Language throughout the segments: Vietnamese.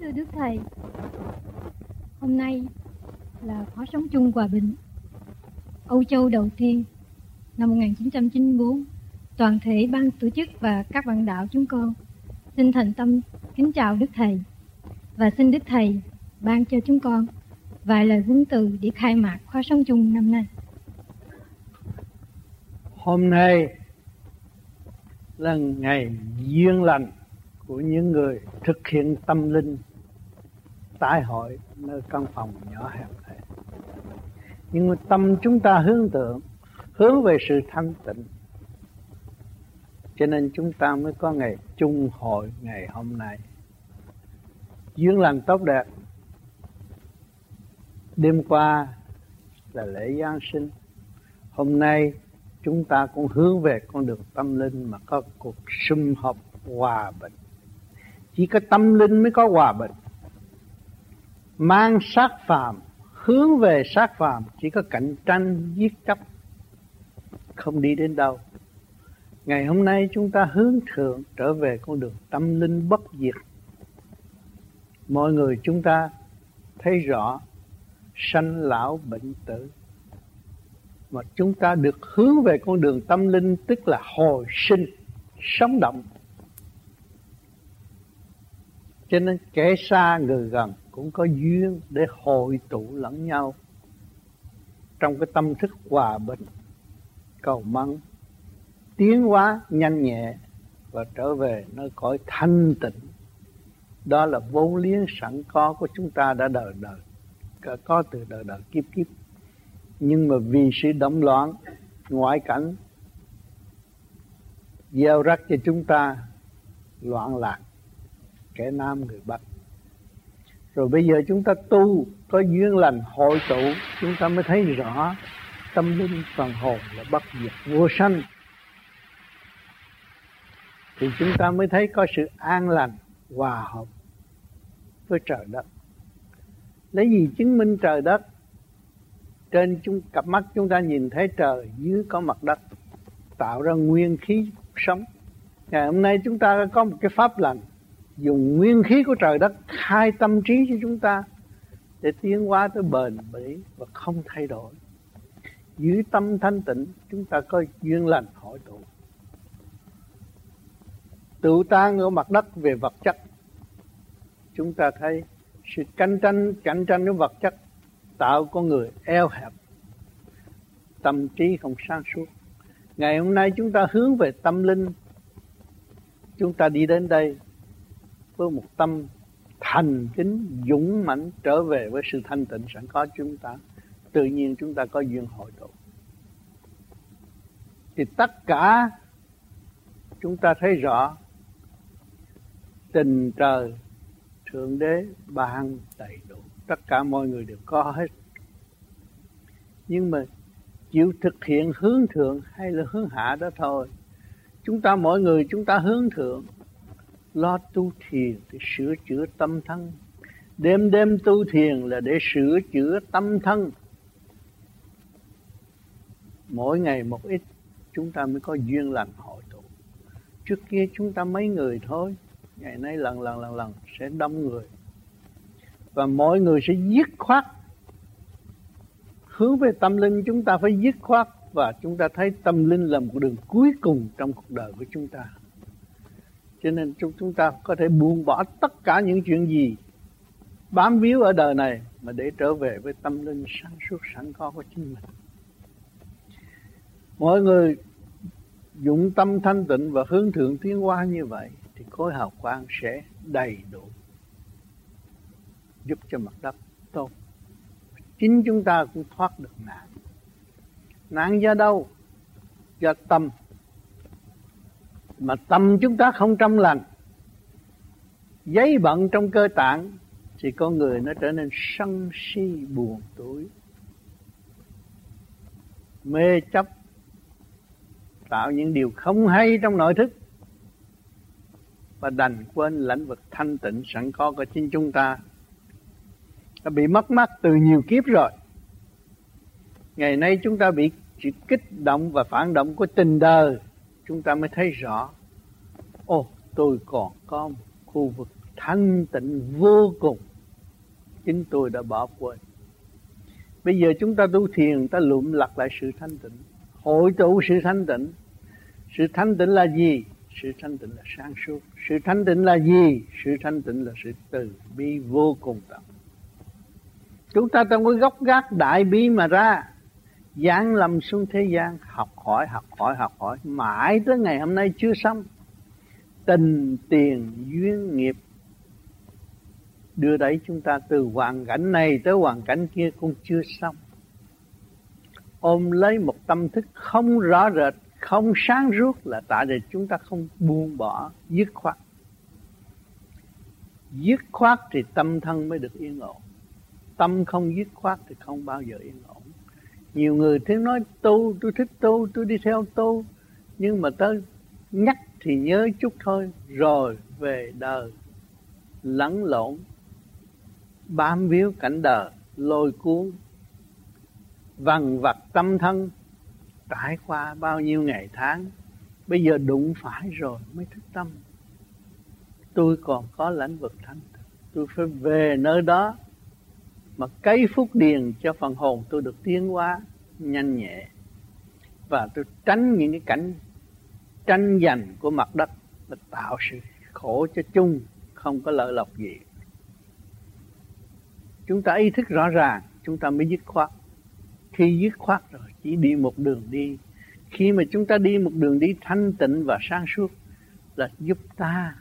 thưa Đức Thầy, hôm nay là khóa sống chung hòa bình Âu Châu đầu tiên năm 1994 toàn thể ban tổ chức và các bạn đạo chúng con xin thành tâm kính chào Đức Thầy và xin Đức Thầy ban cho chúng con vài lời huấn từ để khai mạc khóa sống chung năm nay. Hôm nay là ngày duyên lành của những người thực hiện tâm linh tái hội nơi căn phòng nhỏ hẹp này. Nhưng mà tâm chúng ta hướng tượng, hướng về sự thanh tịnh. Cho nên chúng ta mới có ngày chung hội ngày hôm nay. Duyên lành tốt đẹp. Đêm qua là lễ Giáng sinh. Hôm nay chúng ta cũng hướng về con đường tâm linh mà có cuộc sum họp hòa bình. Chỉ có tâm linh mới có hòa bình mang sát phàm, hướng về sát phàm, chỉ có cạnh tranh giết chấp không đi đến đâu. Ngày hôm nay chúng ta hướng thượng trở về con đường tâm linh bất diệt. Mọi người chúng ta thấy rõ sanh lão bệnh tử. Mà chúng ta được hướng về con đường tâm linh, tức là hồi sinh, sống động. Cho nên kẻ xa người gần cũng có duyên để hội tụ lẫn nhau. Trong cái tâm thức hòa bình, cầu mong tiến hóa nhanh nhẹ và trở về nơi cõi thanh tịnh. Đó là vốn liếng sẵn có của chúng ta đã đời đời có từ đời đời kiếp kiếp. Nhưng mà vì sự động loạn, ngoại cảnh, gieo rắc cho chúng ta loạn lạc, kẻ nam người bắc rồi bây giờ chúng ta tu, có duyên lành hội tụ, chúng ta mới thấy rõ tâm linh phần hồn là bất diệt vô sanh. Thì chúng ta mới thấy có sự an lành, hòa hợp với trời đất. Lấy gì chứng minh trời đất? Trên chúng, cặp mắt chúng ta nhìn thấy trời, dưới có mặt đất, tạo ra nguyên khí sống. Ngày hôm nay chúng ta có một cái pháp lành dùng nguyên khí của trời đất khai tâm trí cho chúng ta để tiến hóa tới bền bỉ và không thay đổi. Giữ tâm thanh tịnh, chúng ta có duyên lành hội tụ. Tự tan ở mặt đất về vật chất. Chúng ta thấy sự cạnh tranh cạnh tranh với vật chất tạo con người eo hẹp. Tâm trí không sáng suốt. Ngày hôm nay chúng ta hướng về tâm linh. Chúng ta đi đến đây với một tâm thành kính dũng mãnh trở về với sự thanh tịnh sẵn có chúng ta. Tự nhiên chúng ta có duyên hội tụ. Thì tất cả chúng ta thấy rõ tình trời thượng đế ban đầy đủ. Tất cả mọi người đều có hết. Nhưng mà chịu thực hiện hướng thượng hay là hướng hạ đó thôi. Chúng ta mỗi người, chúng ta hướng thượng lo tu thiền để sửa chữa tâm thân. Đêm đêm tu thiền là để sửa chữa tâm thân. Mỗi ngày một ít, chúng ta mới có duyên lành hội tụ. Trước kia chúng ta mấy người thôi, ngày nay lần lần lần lần sẽ đông người. Và mọi người sẽ dứt khoát. Hướng về tâm linh chúng ta phải dứt khoát và chúng ta thấy tâm linh là một đường cuối cùng trong cuộc đời của chúng ta cho nên chúng chúng ta có thể buông bỏ tất cả những chuyện gì bám víu ở đời này mà để trở về với tâm linh sáng suốt, sẵn có của chính mình. Mọi người dụng tâm thanh tịnh và hướng thượng tiến hóa như vậy thì khối hào quang sẽ đầy đủ, giúp cho mặt đất tốt. Chính chúng ta cũng thoát được nạn. Nạn do đâu? Do tâm mà tâm chúng ta không trong lành. Giấy bận trong cơ tạng, thì con người nó trở nên sân si buồn tuổi mê chấp, tạo những điều không hay trong nội thức. Và đành quên lãnh vực thanh tịnh sẵn có của chính chúng ta. Đã bị mất mát từ nhiều kiếp rồi. Ngày nay chúng ta bị sự kích động và phản động của tình đời chúng ta mới thấy rõ. Ô tôi còn có một khu vực thanh tịnh vô cùng. Chính tôi đã bỏ quên. Bây giờ chúng ta tu thiền, ta lụm lặt lại sự thanh tịnh. Hội tụ sự thanh tịnh. Sự thanh tịnh là gì? Sự thanh tịnh là sáng suốt. Sự thanh tịnh là gì? Sự thanh tịnh là sự từ bi vô cùng tận. Chúng ta trong cái gốc gác đại bi mà ra giáng lâm xuống thế gian, học hỏi học hỏi học hỏi. Mãi tới ngày hôm nay chưa xong. Tình, tiền, duyên, nghiệp. Đưa đẩy chúng ta từ hoàn cảnh này tới hoàn cảnh kia cũng chưa xong. Ôm lấy một tâm thức không rõ rệt, không sáng suốt là tại vì chúng ta không buông bỏ, dứt khoát. Dứt khoát thì tâm thân mới được yên ổn. Tâm không dứt khoát thì không bao giờ yên ổn nhiều người thế nói tu tôi thích tu tôi đi theo tu nhưng mà tới nhắc thì nhớ chút thôi, rồi về đời, lẫn lộn, bám víu cảnh đời, lôi cuốn, vằn vặt tâm thân, trải qua bao nhiêu ngày tháng, bây giờ đụng phải rồi mới thức tâm. Tôi còn có lãnh vực thanh tôi phải về nơi đó mà cây phúc điền cho phần hồn tôi được tiến hóa nhanh nhẹ. Và tôi tránh những cái cảnh tranh giành của mặt đất và tạo sự khổ cho chung, không có lợi lộc gì. Chúng ta ý thức rõ ràng, chúng ta mới dứt khoát. Khi dứt khoát rồi, chỉ đi một đường đi. Khi mà chúng ta đi một đường đi thanh tịnh và sáng suốt, là giúp ta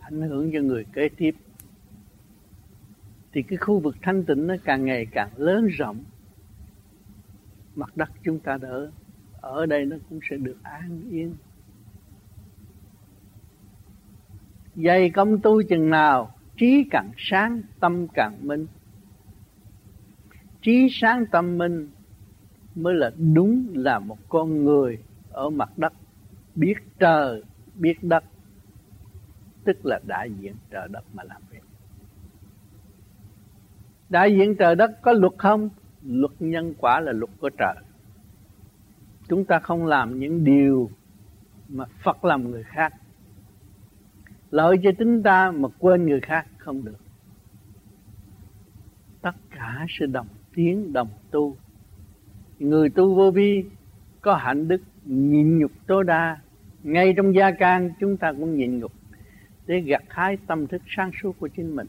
ảnh hưởng cho người kế tiếp thì cái khu vực thanh tịnh nó càng ngày càng lớn rộng. Mặt đất chúng ta đỡ ở đây nó cũng sẽ được an yên. Dày công tu chừng nào, trí càng sáng, tâm càng minh. Trí sáng, tâm minh mới là đúng là một con người ở mặt đất. Biết trời, biết đất. Tức là đại diện trời đất mà làm việc đại diện trời đất có luật không? Luật nhân quả là luật của trời. Chúng ta không làm những điều mà phật làm người khác. Lợi cho chúng ta mà quên người khác không được. Tất cả sự đồng tiến đồng tu. Người tu vô vi có hạnh đức nhịn nhục tối đa. Ngay trong gia can chúng ta cũng nhịn nhục để gặt hái tâm thức sáng suốt của chính mình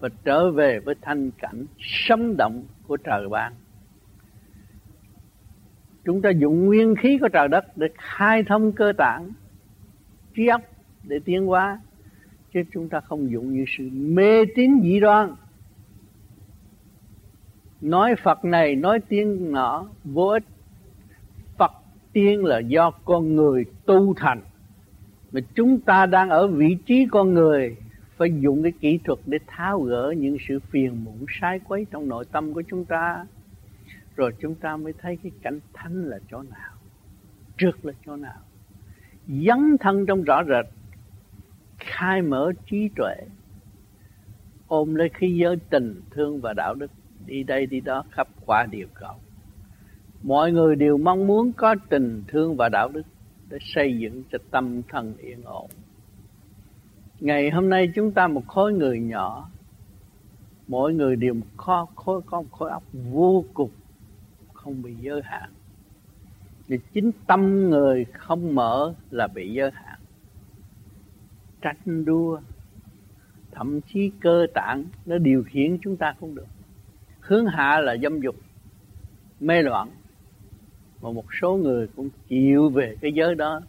và trở về với thanh cảnh sống động của trời ban. Chúng ta dùng nguyên khí của trời đất để khai thông cơ tạng, trí óc để tiến hóa, chứ chúng ta không dùng như sự mê tín dị đoan. Nói Phật này, nói tiên nọ, vô ích. Phật tiên là do con người tu thành, mà chúng ta đang ở vị trí con người phải dùng cái kỹ thuật để tháo gỡ những sự phiền muộn, sai quấy trong nội tâm của chúng ta. Rồi chúng ta mới thấy cái cảnh thánh là chỗ nào, trước là chỗ nào. Dấn thân trong rõ rệt, khai mở trí tuệ, ôm lấy khí giới tình, thương và đạo đức, đi đây đi đó khắp qua điều cầu. Mọi người đều mong muốn có tình, thương và đạo đức để xây dựng cho tâm thần yên ổn ngày hôm nay chúng ta một khối người nhỏ. Mỗi người đều có khối, có một khối óc vô cùng, không bị giới hạn. Vì chính tâm người không mở là bị giới hạn. Tranh đua, thậm chí cơ tạng, nó điều khiển chúng ta không được. Hướng hạ là dâm dục, mê loạn. Mà một số người cũng chịu về cái giới đó,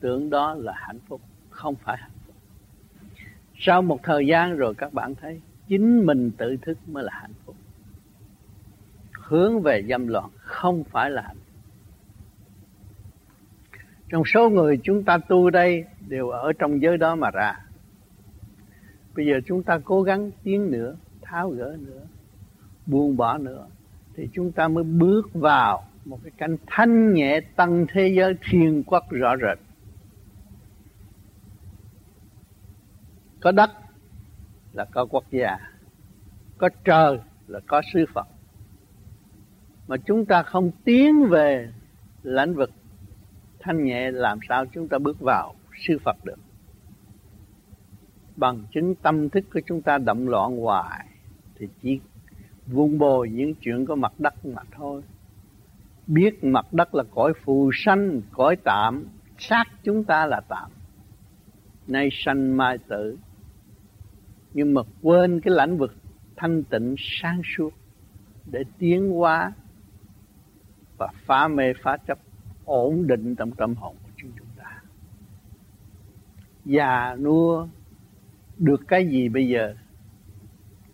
tưởng đó là hạnh phúc, không phải hạnh sau một thời gian rồi các bạn thấy chính mình tự thức mới là hạnh phúc. Hướng về dâm loạn không phải là hạnh phúc. Trong số người chúng ta tu đây đều ở trong giới đó mà ra. Bây giờ chúng ta cố gắng tiến nữa, tháo gỡ nữa, buông bỏ nữa, thì chúng ta mới bước vào một cái cảnh thanh nhẹ tăng thế giới thiên quốc rõ rệt. Có đất là có quốc gia, có trời là có sư Phật. Mà chúng ta không tiến về lãnh vực thanh nhẹ, làm sao chúng ta bước vào sư Phật được? Bằng chính tâm thức của chúng ta động loạn hoài, thì chỉ vun bồi những chuyện có mặt đất mà thôi. Biết mặt đất là cõi phù sanh, cõi tạm, xác chúng ta là tạm. Nay sanh mai tử nhưng mà quên cái lãnh vực thanh tịnh sáng suốt để tiến hóa và phá mê phá chấp, ổn định trong tâm hồn của chúng chúng ta. Già, nua, được cái gì bây giờ?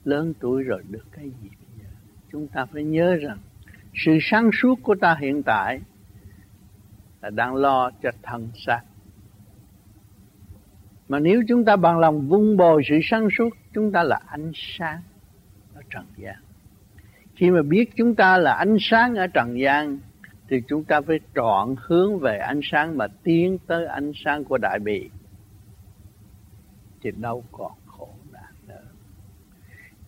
Lớn tuổi rồi được cái gì bây giờ? Chúng ta phải nhớ rằng sự sáng suốt của ta hiện tại là đang lo cho thân xác mà nếu chúng ta bằng lòng vun bồi sự sáng suốt, chúng ta là ánh sáng ở trần gian. Khi mà biết chúng ta là ánh sáng ở trần gian, thì chúng ta phải chọn hướng về ánh sáng mà tiến tới ánh sáng của đại bi. Thì đâu còn khổ nạn nữa.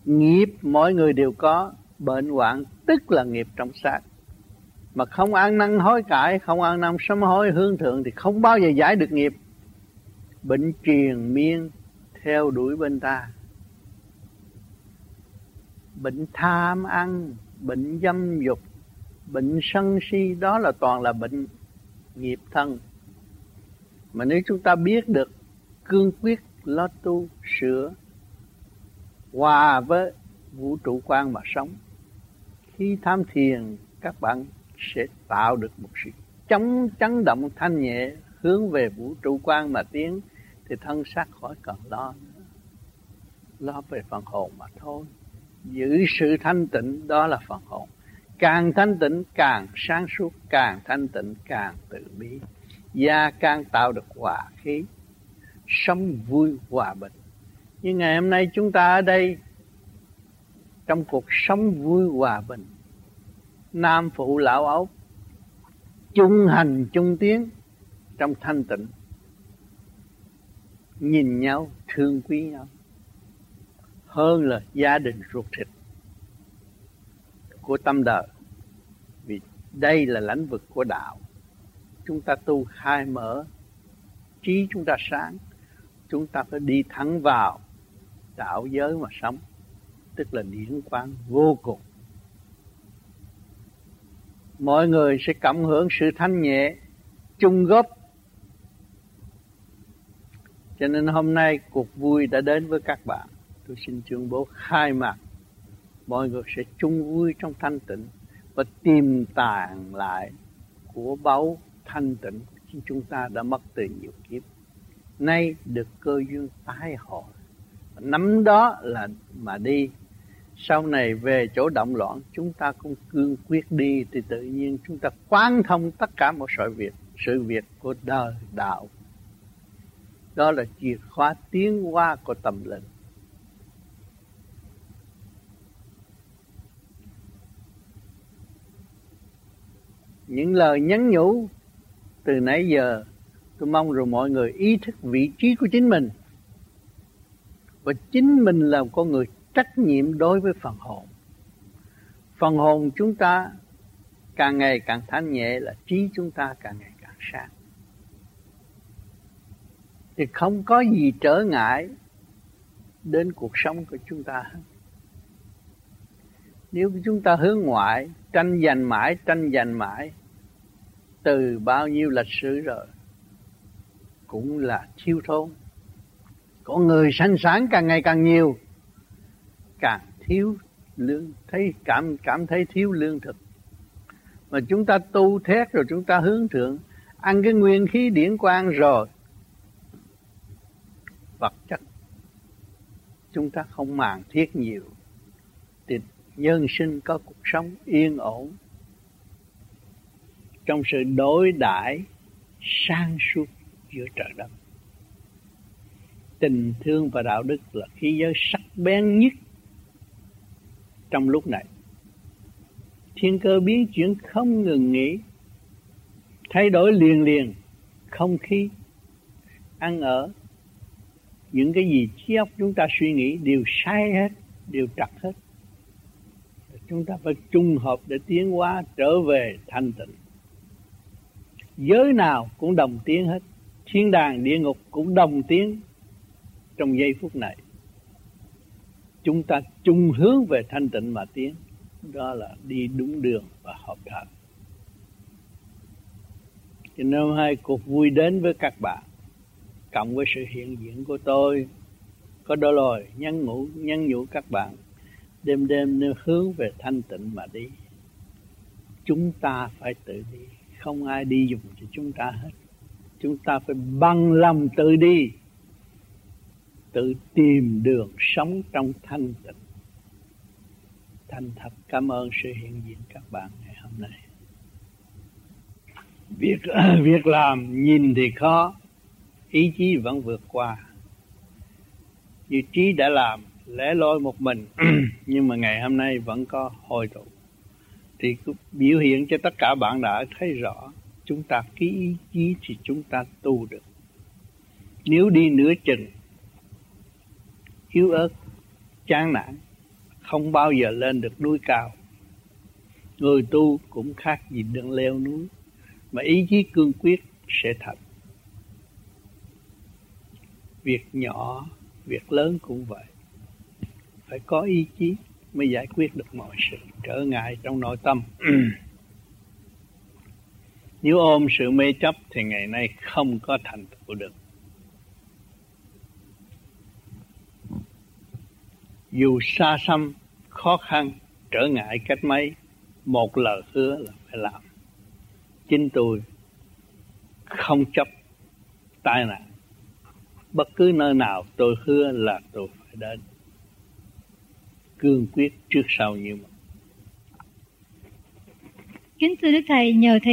Nghiệp mỗi người đều có, bệnh hoạn tức là nghiệp trong xác. Mà không ăn năn hối cải, không ăn năn sám hối hướng thượng thì không bao giờ giải được nghiệp bệnh triền miên theo đuổi bên ta. Bệnh tham ăn, bệnh dâm dục, bệnh sân si, đó là toàn là bệnh nghiệp thân. Mà nếu chúng ta biết được cương quyết lo tu, sửa, hòa với vũ trụ quan mà sống, khi tham thiền, các bạn sẽ tạo được một sự chống chấn động thanh nhẹ hướng về vũ trụ quan mà tiến, thì thân xác khỏi cần lo nữa. lo về phần hồn mà thôi. Giữ sự thanh tịnh, đó là phần hồn. Càng thanh tịnh, càng sáng suốt, càng thanh tịnh, càng tự bi. Gia càng tạo được hòa khí, sống vui, hòa bình. Như ngày hôm nay chúng ta ở đây, trong cuộc sống vui, hòa bình, nam phụ lão ấu chung hành, chung tiếng trong thanh tịnh, nhìn nhau, thương quý nhau hơn là gia đình ruột thịt của tâm đời. Vì đây là lãnh vực của đạo. Chúng ta tu khai mở, trí chúng ta sáng, chúng ta phải đi thẳng vào đạo giới mà sống, tức là điển quang vô cùng. Mọi người sẽ cảm hưởng sự thanh nhẹ, chung góp cho nên hôm nay cuộc vui đã đến với các bạn. Tôi xin tuyên bố khai mạc. Mọi người sẽ chung vui trong thanh tịnh và tìm tàng lại của báu thanh tịnh khi chúng ta đã mất từ nhiều kiếp. Nay được cơ duyên tái hội. Nắm đó là mà đi. Sau này về chỗ động loạn, chúng ta cũng cương quyết đi. Thì tự nhiên chúng ta quán thông tất cả mọi sự việc sự việc của đời đạo đó là chìa khóa tiến hóa của tâm linh. Những lời nhắn nhủ từ nãy giờ, tôi mong rồi mọi người ý thức vị trí của chính mình. Và chính mình là con người trách nhiệm đối với phần hồn. Phần hồn chúng ta càng ngày càng thanh nhẹ là trí chúng ta càng ngày càng sáng thì không có gì trở ngại đến cuộc sống của chúng ta nếu chúng ta hướng ngoại, tranh giành mãi, tranh giành mãi, từ bao nhiêu lịch sử rồi, cũng là thiếu thốn. Con người sanh sản càng ngày càng nhiều, càng thiếu lương, thấy cảm cảm thấy thiếu lương thực. Mà chúng ta tu thét rồi chúng ta hướng thượng, ăn cái nguyên khí điển quang rồi vật chất. Chúng ta không màng thiết nhiều. Thì nhân sinh có cuộc sống yên ổn. Trong sự đối đãi sang suốt giữa trời đất. Tình thương và đạo đức là khí giới sắc bén nhất. Trong lúc này, thiên cơ biến chuyển không ngừng nghỉ. Thay đổi liền liền không khí. Ăn ở những cái gì trí óc chúng ta suy nghĩ đều sai hết, đều trật hết. Chúng ta phải trung hợp để tiến hóa trở về thanh tịnh. Giới nào cũng đồng tiến hết. Thiên đàng địa ngục cũng đồng tiến trong giây phút này. Chúng ta chung hướng về thanh tịnh mà tiến. Đó là đi đúng đường và hợp thật cho nên hôm nay cuộc vui đến với các bạn cộng với sự hiện diện của tôi. Có đôi lời nhắn ngủ, nhắn nhủ các bạn, đêm đêm nếu hướng về thanh tịnh mà đi. Chúng ta phải tự đi, không ai đi dùng cho chúng ta hết. Chúng ta phải bằng lòng tự đi, tự tìm đường sống trong thanh tịnh. Thành thật cảm ơn sự hiện diện các bạn ngày hôm nay. Việc việc làm nhìn thì khó ý chí vẫn vượt qua. Như trí đã làm lẽ loi một mình, nhưng mà ngày hôm nay vẫn có hồi tụ. Thì biểu hiện cho tất cả bạn đã thấy rõ, chúng ta ký ý chí thì chúng ta tu được. Nếu đi nửa chừng, yếu ớt, chán nản, không bao giờ lên được núi cao, người tu cũng khác gì đường leo núi. Mà ý chí cương quyết sẽ thành việc nhỏ, việc lớn cũng vậy. Phải có ý chí mới giải quyết được mọi sự, trở ngại trong nội tâm. Nếu ôm sự mê chấp thì ngày nay không có thành tựu được. Dù xa xăm, khó khăn, trở ngại cách mấy, một lời hứa là phải làm. Chính tôi không chấp tai nạn bất cứ nơi nào tôi hứa là tôi phải đến. Cương quyết trước sau như một. Kính thưa đức thầy, nhờ thầy